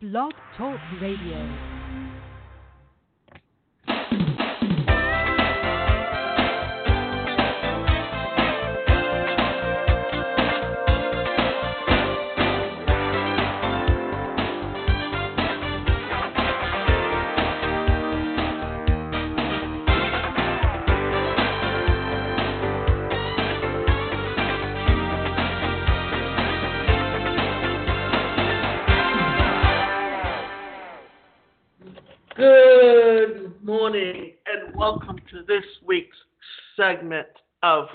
Blog Talk Radio. Morning and welcome to this week's segment of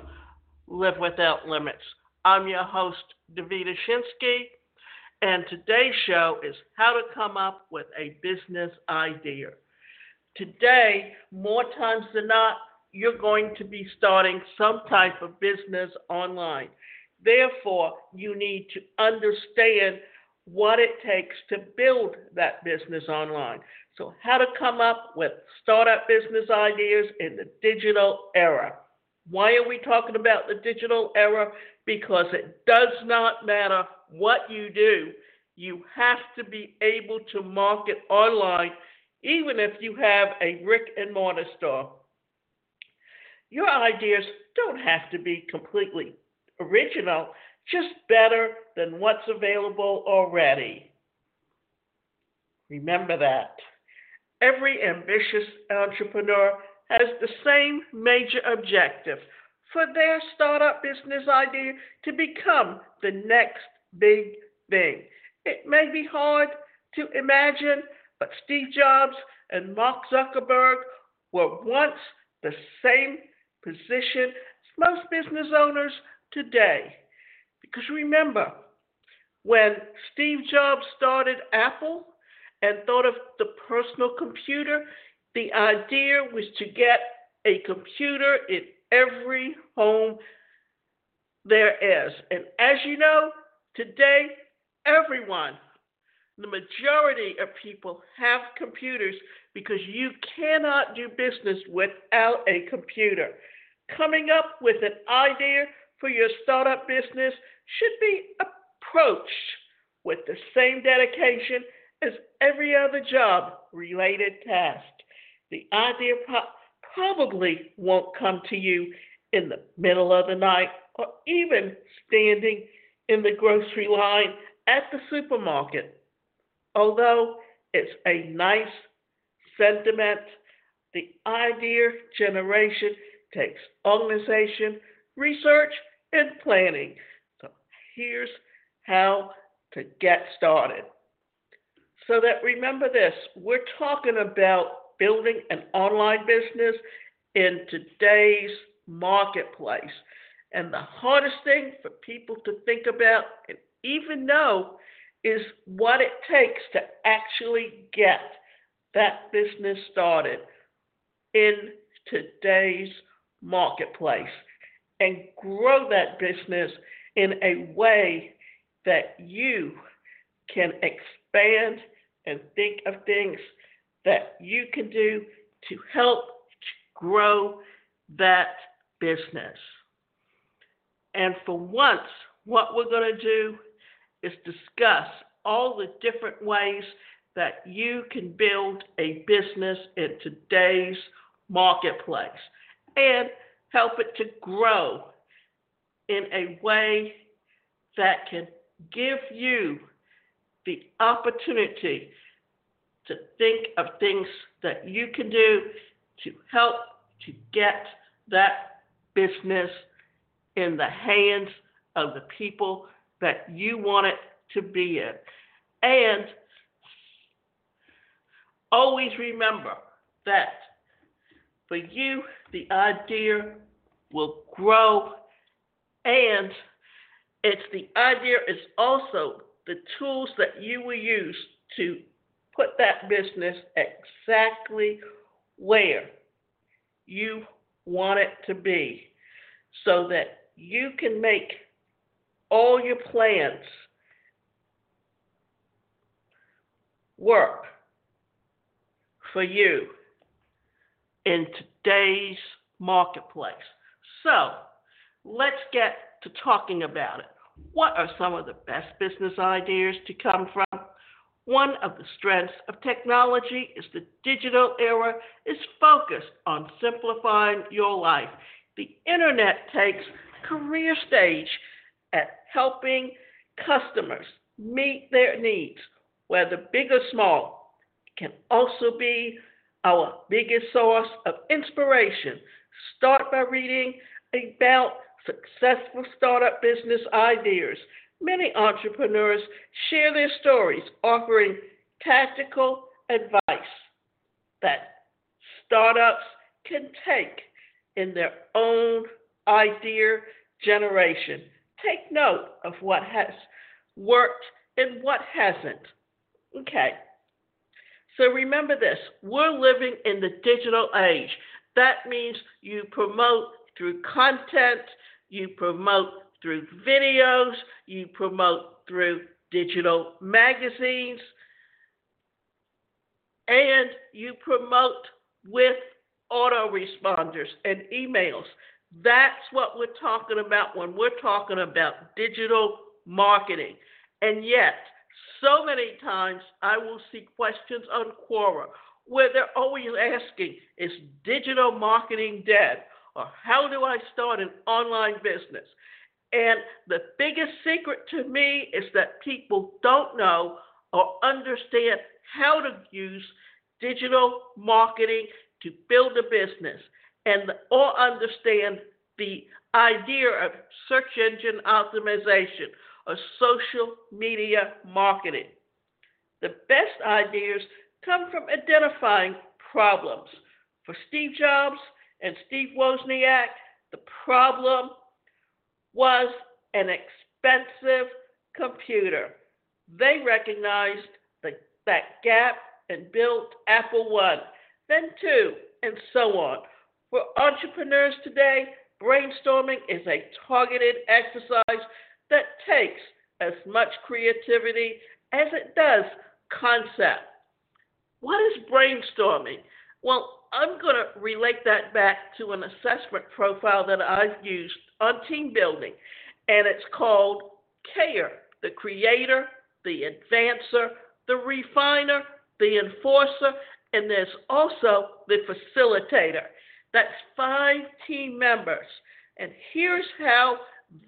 Live Without Limits. I'm your host, Davida Shinsky, and today's show is how to come up with a business idea. Today, more times than not, you're going to be starting some type of business online. Therefore, you need to understand what it takes to build that business online. So, how to come up with startup business ideas in the digital era. Why are we talking about the digital era? Because it does not matter what you do, you have to be able to market online, even if you have a brick and mortar store. Your ideas don't have to be completely original, just better than what's available already. Remember that every ambitious entrepreneur has the same major objective for their startup business idea to become the next big thing. It may be hard to imagine, but Steve Jobs and Mark Zuckerberg were once the same position as most business owners today. Because remember, when Steve Jobs started Apple, and thought of the personal computer, the idea was to get a computer in every home there is. And as you know, today, everyone, the majority of people have computers because you cannot do business without a computer. Coming up with an idea for your startup business should be approached with the same dedication as every other job related task. The idea pro- probably won't come to you in the middle of the night or even standing in the grocery line at the supermarket. Although it's a nice sentiment, the idea generation takes organization, research, and planning. Here's how to get started. So that remember this, we're talking about building an online business in today's marketplace. And the hardest thing for people to think about and even know is what it takes to actually get that business started in today's marketplace and grow that business in a way that you can expand and think of things that you can do to help grow that business. And for once, what we're going to do is discuss all the different ways that you can build a business in today's marketplace and help it to grow in a way that can give you the opportunity to think of things that you can do to help to get that business in the hands of the people that you want it to be in. And always remember that for you, the idea will grow and it's the idea is also the tools that you will use to put that business exactly where you want it to be so that you can make all your plans work for you in today's marketplace. So let's get to talking about it. What are some of the best business ideas to come from? One of the strengths of technology is the digital era is focused on simplifying your life. The internet takes career stage at helping customers meet their needs, whether big or small. It can also be our biggest source of inspiration. Start by reading about successful startup business ideas. Many entrepreneurs share their stories, offering tactical advice that startups can take in their own idea generation. Take note of what has worked and what hasn't. Okay. So remember this we're living in the digital age. That means you promote through content, you promote through videos, you promote through digital magazines, and you promote with autoresponders and emails. That's what we're talking about when we're talking about digital marketing. And yet, so many times I will see questions on Quora where they're always asking, is digital marketing dead? Or how do I start an online business? And the biggest secret to me is that people don't know or understand how to use digital marketing to build a business and or understand the idea of search engine optimization or social media marketing. The best ideas come from identifying problems. For Steve Jobs and Steve Wozniak, the problem was an expensive computer. They recognized the, that gap and built Apple One, then two, and so on. For entrepreneurs today, brainstorming is a targeted exercise that takes as much creativity as it does concept. What is brainstorming? Well, I'm going to relate that back to an assessment profile that I've used on team building, and it's called CARE the creator, the advancer, the refiner, the enforcer, and there's also the facilitator. That's five team members. And here's how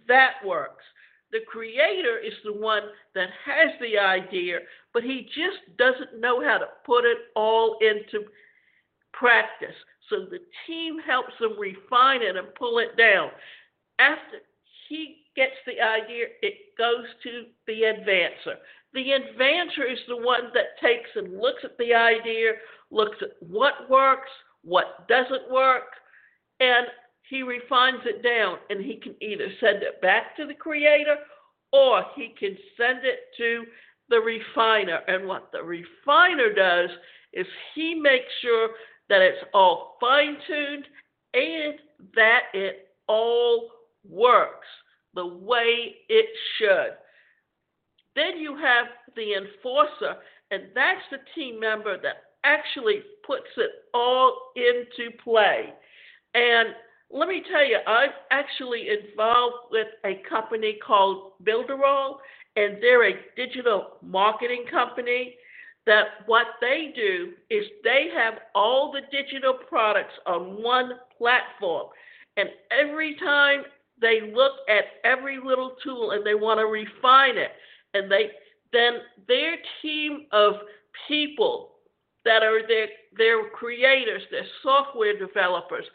that works the creator is the one that has the idea, but he just doesn't know how to put it all into practice. So the team helps him refine it and pull it down. After he gets the idea, it goes to the advancer. The advancer is the one that takes and looks at the idea, looks at what works, what doesn't work, and he refines it down and he can either send it back to the creator or he can send it to the refiner. And what the refiner does is he makes sure that it's all fine tuned and that it all works the way it should. Then you have the enforcer, and that's the team member that actually puts it all into play. And let me tell you, I'm actually involved with a company called Builderall, and they're a digital marketing company that what they do is they have all the digital products on one platform. And every time they look at every little tool and they want to refine it, and they then their team of people that are their their creators, their software developers,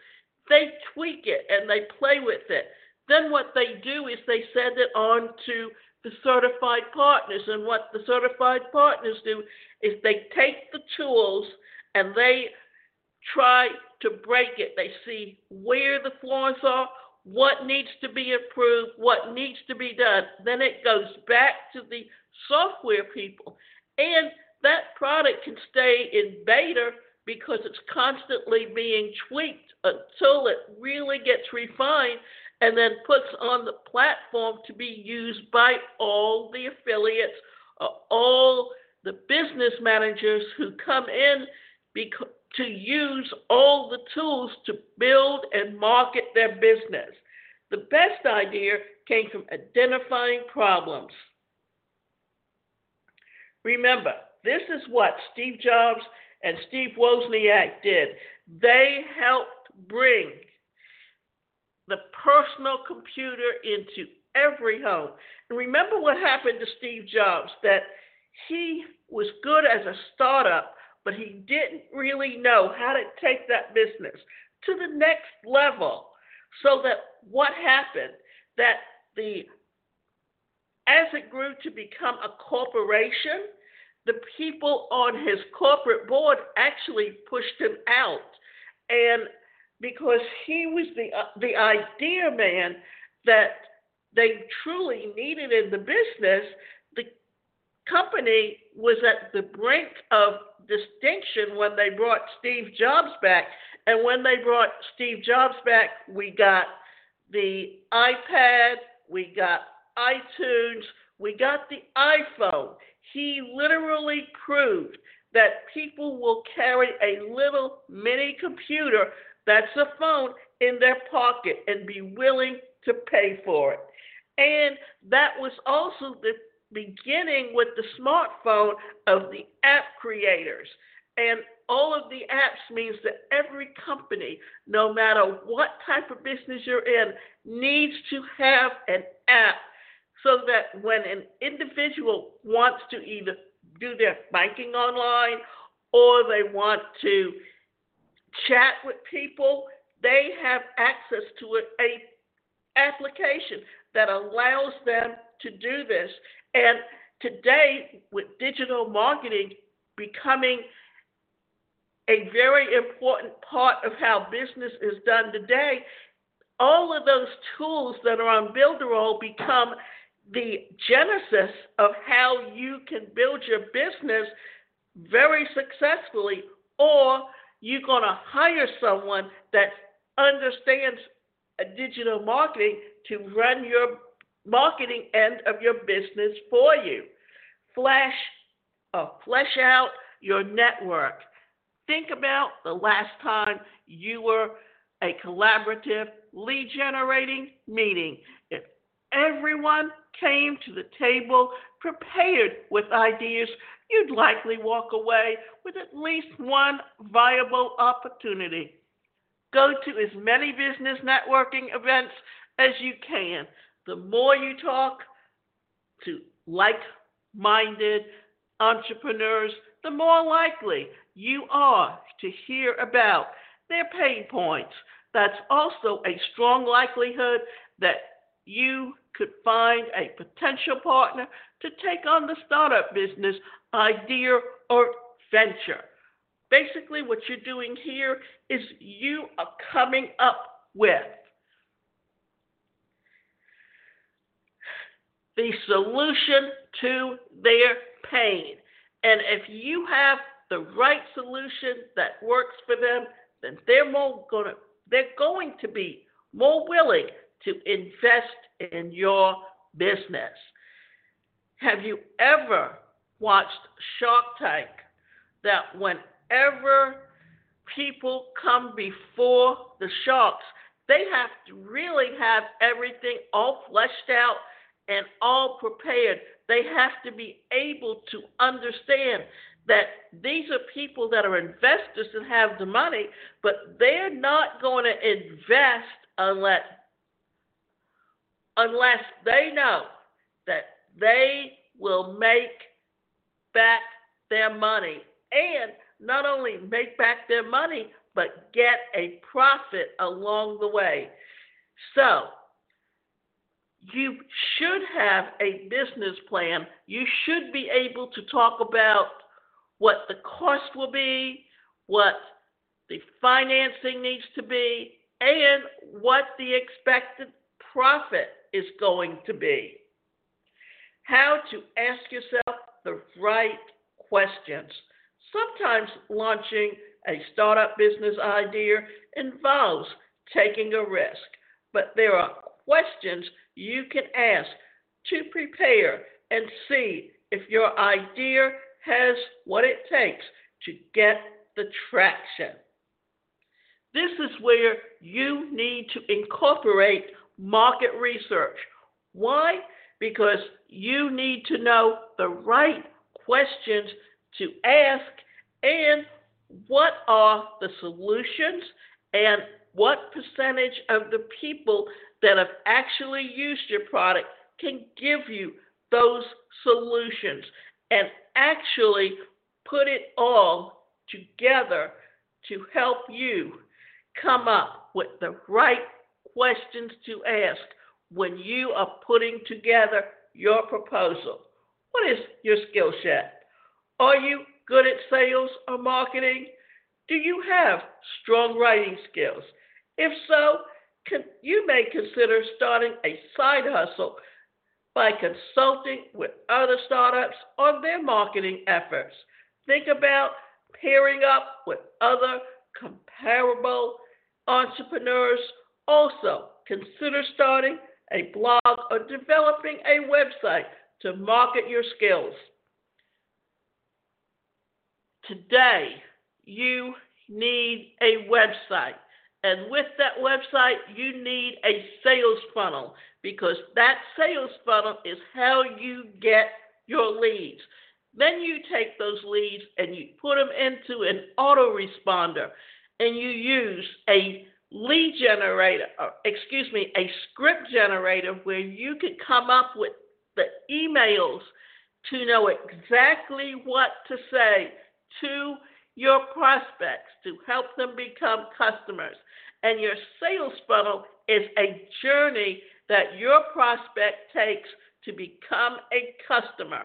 they tweak it and they play with it. Then what they do is they send it on to the certified partners. And what the certified partners do is they take the tools and they try to break it. They see where the flaws are, what needs to be improved, what needs to be done. Then it goes back to the software people. And that product can stay in beta because it's constantly being tweaked until it really gets refined and then puts on the platform to be used by all the affiliates, uh, all the business managers who come in to use all the tools to build and market their business. The best idea came from identifying problems. Remember, this is what Steve Jobs and Steve Wozniak did. They helped bring the personal computer into every home. And remember what happened to Steve Jobs that he was good as a startup, but he didn't really know how to take that business to the next level. So that what happened that the as it grew to become a corporation, the people on his corporate board actually pushed him out. And because he was the uh, the idea man that they truly needed in the business, the company was at the brink of distinction when they brought Steve Jobs back. And when they brought Steve Jobs back, we got the iPad, we got iTunes, we got the iPhone. He literally proved that people will carry a little mini computer that's a phone in their pocket and be willing to pay for it. And that was also the beginning with the smartphone of the app creators. And all of the apps means that every company, no matter what type of business you're in, needs to have an app so that when an individual wants to either do their banking online or they want to chat with people, they have access to a, a application that allows them to do this. And today, with digital marketing becoming a very important part of how business is done today, all of those tools that are on Builderall become the genesis of how you can build your business very successfully, or you're going to hire someone that understands digital marketing to run your marketing end of your business for you. Flash, uh, flesh out your network. Think about the last time you were a collaborative lead generating meeting. Everyone came to the table prepared with ideas, you'd likely walk away with at least one viable opportunity. Go to as many business networking events as you can. The more you talk to like minded entrepreneurs, the more likely you are to hear about their pain points. That's also a strong likelihood that you could find a potential partner to take on the startup business idea or venture. Basically, what you're doing here is you are coming up with the solution to their pain. And if you have the right solution that works for them, then they're more gonna they're going to be more willing to invest in your business. Have you ever watched Shark Tank? That whenever people come before the sharks, they have to really have everything all fleshed out and all prepared. They have to be able to understand that these are people that are investors and have the money, but they're not going to invest unless unless they know that they will make back their money and not only make back their money, but get a profit along the way. So, you should have a business plan. You should be able to talk about what the cost will be, what the financing needs to be, and what the expected profit is going to be. How to ask yourself the right questions. Sometimes launching a startup business idea involves taking a risk, but there are questions you can ask to prepare and see if your idea has what it takes to get the traction. This is where you need to incorporate market research. Why? Because you need to know the right questions to ask and what are the solutions and what percentage of the people that have actually used your product can give you those solutions and actually put it all together to help you come up with the right questions to ask when you are putting together your proposal. What is your skill set? Are you good at sales or marketing? Do you have strong writing skills? If so, can, you may consider starting a side hustle by consulting with other startups on their marketing efforts. Think about pairing up with other comparable entrepreneurs. Also, consider starting a blog or developing a website to market your skills. Today, you need a website. And with that website, you need a sales funnel because that sales funnel is how you get your leads. Then you take those leads and you put them into an autoresponder and you use a lead generator, or, excuse me, a script generator where you can come up with the emails to know exactly what to say to your prospects to help them become customers. And your sales funnel is a journey that your prospect takes to become a customer.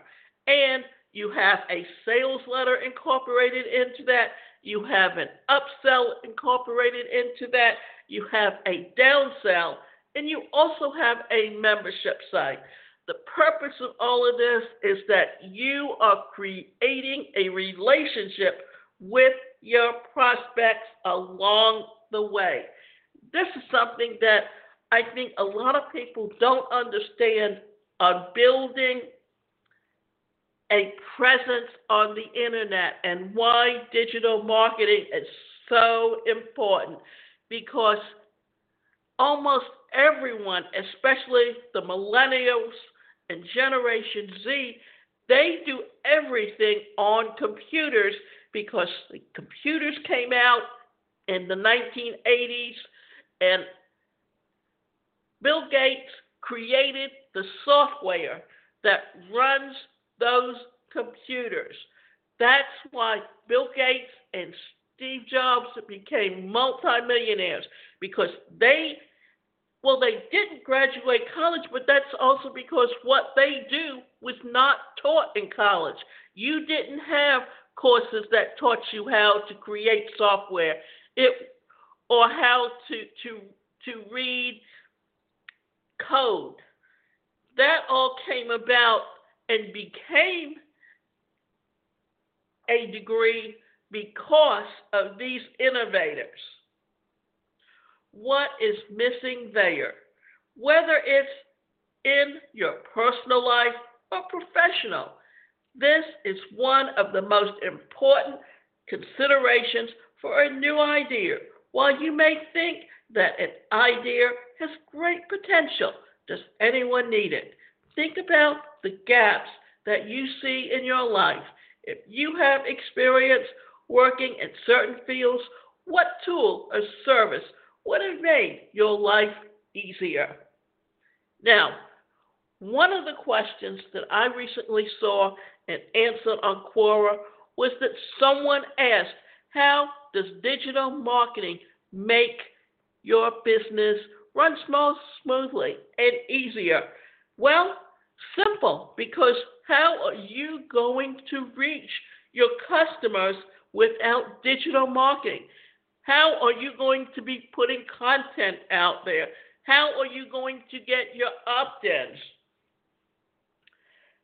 And you have a sales letter incorporated into that. You have an upsell incorporated into that. You have a downsell. And you also have a membership site. The purpose of all of this is that you are creating a relationship with your prospects along the way. This is something that I think a lot of people don't understand on building a presence on the internet and why digital marketing is so important because almost everyone, especially the millennials and Generation Z, they do everything on computers because the computers came out in the 1980s and Bill Gates created the software that runs those computers. That's why Bill Gates and Steve Jobs became multimillionaires because they well, they didn't graduate college, but that's also because what they do was not taught in college. You didn't have courses that taught you how to create software, it or how to to to read code. That all came about and became a degree because of these innovators what is missing there, whether it's in your personal life or professional. This is one of the most important considerations for a new idea. While you may think that an idea has great potential, does anyone need it? Think about the gaps that you see in your life. If you have experience working in certain fields, what tool or service would have made your life easier. Now, one of the questions that I recently saw and answered on Quora was that someone asked, How does digital marketing make your business run small, smoothly and easier? Well, simple, because how are you going to reach your customers without digital marketing? How are you going to be putting content out there? How are you going to get your opt ins?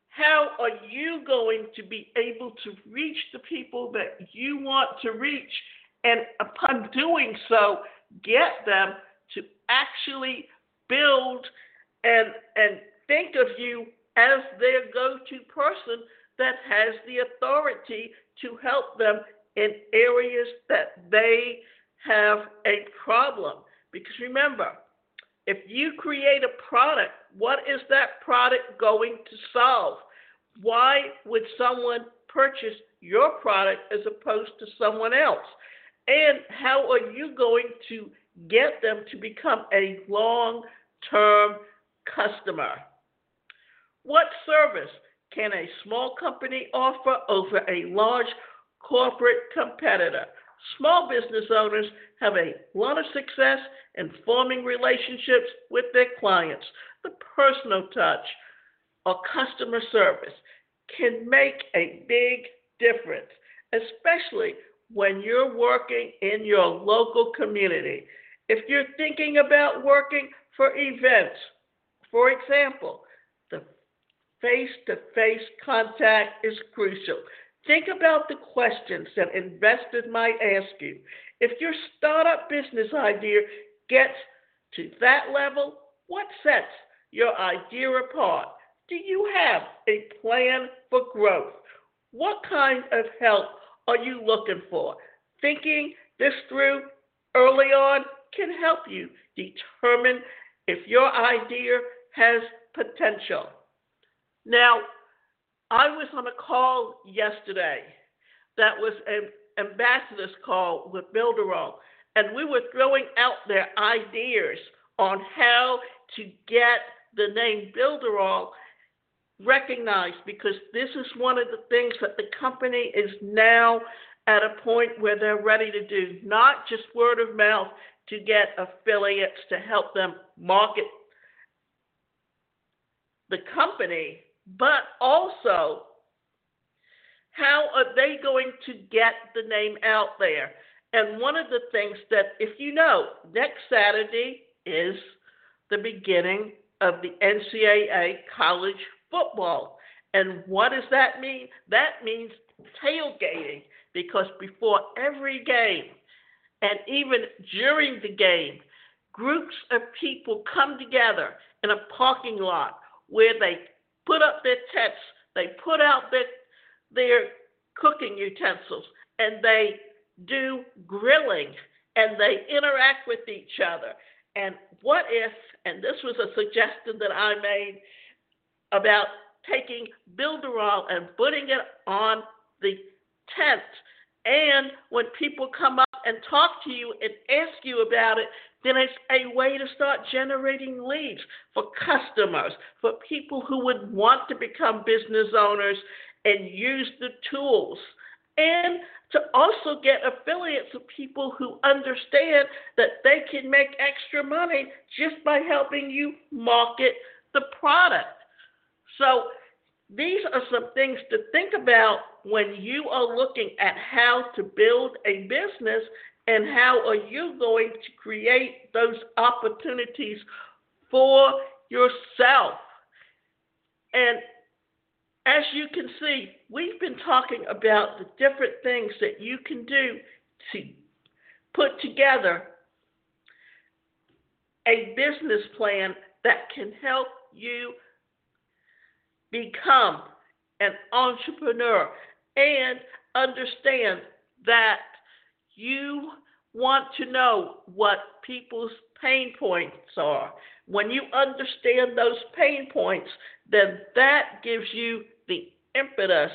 How are you going to be able to reach the people that you want to reach? And upon doing so, get them to actually build and, and think of you as their go to person that has the authority to help them in areas that they have a problem. Because remember, if you create a product, what is that product going to solve? Why would someone purchase your product as opposed to someone else? And how are you going to get them to become a long term customer? What service can a small company offer over a large corporate competitor? Small business owners have a lot of success in forming relationships with their clients. The personal touch or customer service can make a big difference, especially when you're working in your local community. If you're thinking about working for events, for example, face to face contact is crucial. Think about the questions that investors might ask you. If your startup business idea gets to that level, what sets your idea apart? Do you have a plan for growth? What kind of help are you looking for? Thinking this through early on can help you determine if your idea has potential. Now, I was on a call yesterday that was an ambassador's call with Builderall, and we were throwing out their ideas on how to get the name Builderall recognized because this is one of the things that the company is now at a point where they're ready to do, not just word of mouth to get affiliates to help them market the company, but also how are they going to get the name out there? And one of the things that, if you know, next Saturday is the beginning of the NCAA college football. And what does that mean? That means tailgating because before every game and even during the game, groups of people come together in a parking lot where they put up their tents, they put out their, their cooking utensils, and they do grilling and they interact with each other. And what if, and this was a suggestion that I made about taking Builderall and putting it on the tent. And when people come up and talk to you and ask you about it, then it's a way to start generating leads for customers, for people who would want to become business owners and use the tools. And to also get affiliates of people who understand that they can make extra money just by helping you market the product. So, these are some things to think about when you are looking at how to build a business and how are you going to create those opportunities for yourself. And as you can see, we've been talking about the different things that you can do to put together a business plan that can help you become an entrepreneur and understand that you want to know what people's pain points are. When you understand those pain points, then that gives you the impetus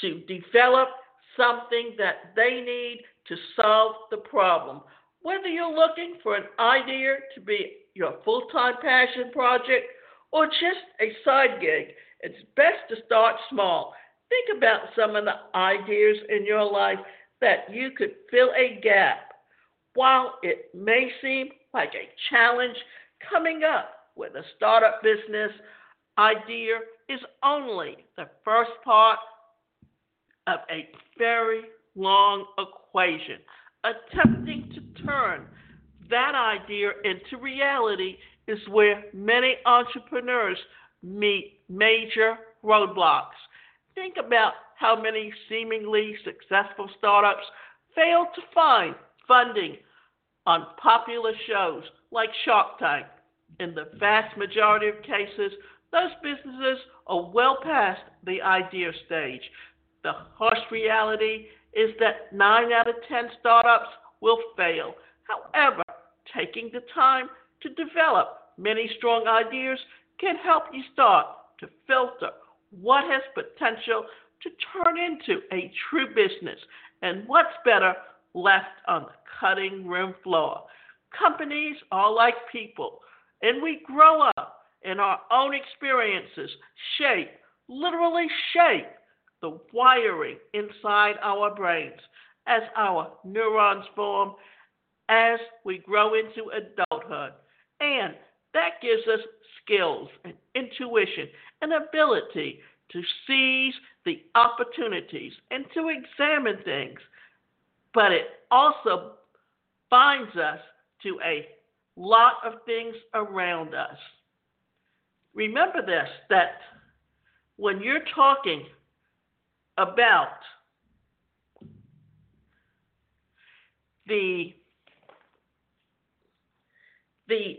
to develop something that they need to solve the problem. Whether you're looking for an idea to be your full time passion project or just a side gig, it's best to start small. Think about some of the ideas in your life that you could fill a gap. While it may seem like a challenge, coming up with a startup business idea is only the first part of a very long equation. Attempting to turn that idea into reality is where many entrepreneurs meet major roadblocks. Think about how many seemingly successful startups fail to find funding on popular shows like Shark Tank. In the vast majority of cases, those businesses are well past the idea stage. The harsh reality is that 9 out of 10 startups will fail. However, taking the time to develop many strong ideas can help you start to filter what has potential to turn into a true business. And what's better, left on the cutting room floor. Companies are like people, and we grow up, and our own experiences shape, literally shape, the wiring inside our brains as our neurons form as we grow into adulthood. And that gives us skills and intuition and ability to seize the opportunities and to examine things. But it also binds us to a lot of things around us. Remember this that when you're talking about the the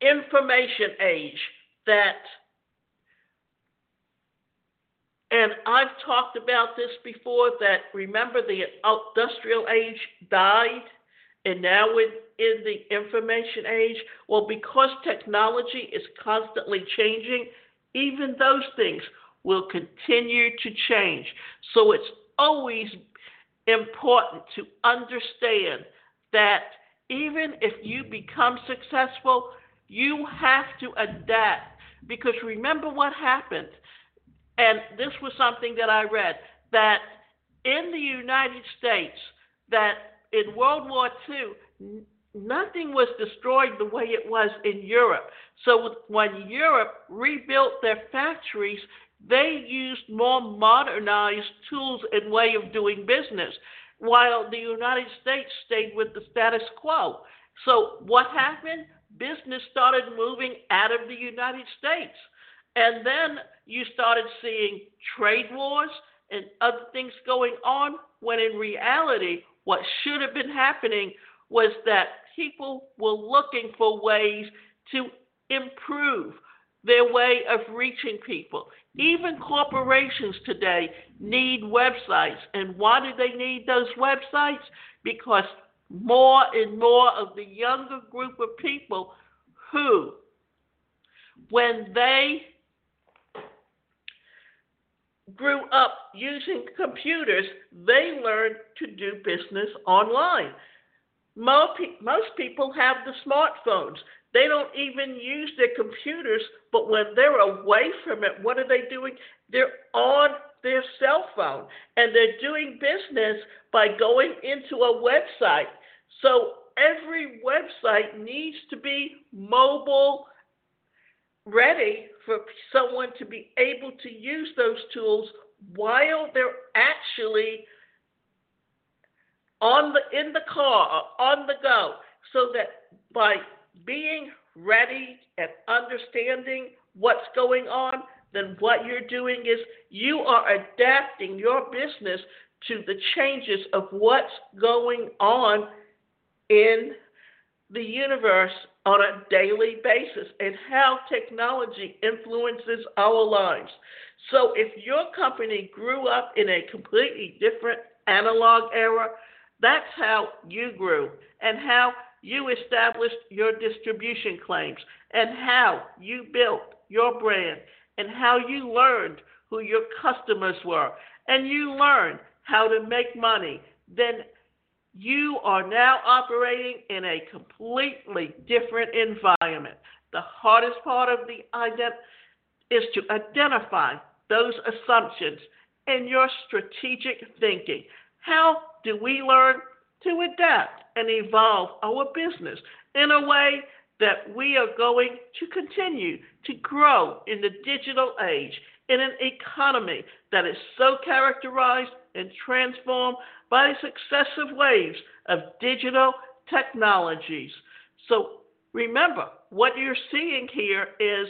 information age that and I've talked about this before that remember the industrial age died and now we're in the information age. Well, because technology is constantly changing, even those things will continue to change. So it's always important to understand that even if you become successful, you have to adapt. Because remember what happened, and this was something that I read, that in the United States, that in World War II, nothing was destroyed the way it was in Europe. So when Europe rebuilt their factories, they used more modernized tools and way of doing business, while the United States stayed with the status quo. So what happened? Business started moving out of the United States. And then you started seeing trade wars and other things going on, when in reality, what should have been happening was that people were looking for ways to improve their way of reaching people. Even corporations today need websites. And why do they need those websites? Because more and more of the younger group of people who, when they grew up using computers, they learned to do business online. Most, most people have the smartphones. They don't even use their computers, but when they're away from it, what are they doing? They're on their cell phone and they're doing business by going into a website. So every website needs to be mobile ready for someone to be able to use those tools while they're actually on the in the car or on the go so that by being ready and understanding what's going on then what you're doing is you are adapting your business to the changes of what's going on in the universe on a daily basis and how technology influences our lives. So, if your company grew up in a completely different analog era, that's how you grew and how you established your distribution claims and how you built your brand and how you learned who your customers were and you learned how to make money. Then you are now operating in a completely different environment. The hardest part of the ident- is to identify those assumptions in your strategic thinking. How do we learn to adapt and evolve our business in a way that we are going to continue to grow in the digital age in an economy that is so characterized and transformed by successive waves of digital technologies. So remember, what you're seeing here is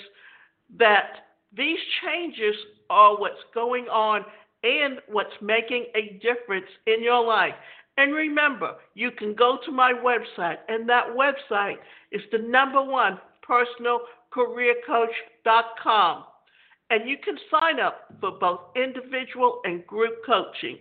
that these changes are what's going on and what's making a difference in your life. And remember, you can go to my website, and that website is the number one personal personalcareercoach.com. And you can sign up for both individual and group coaching.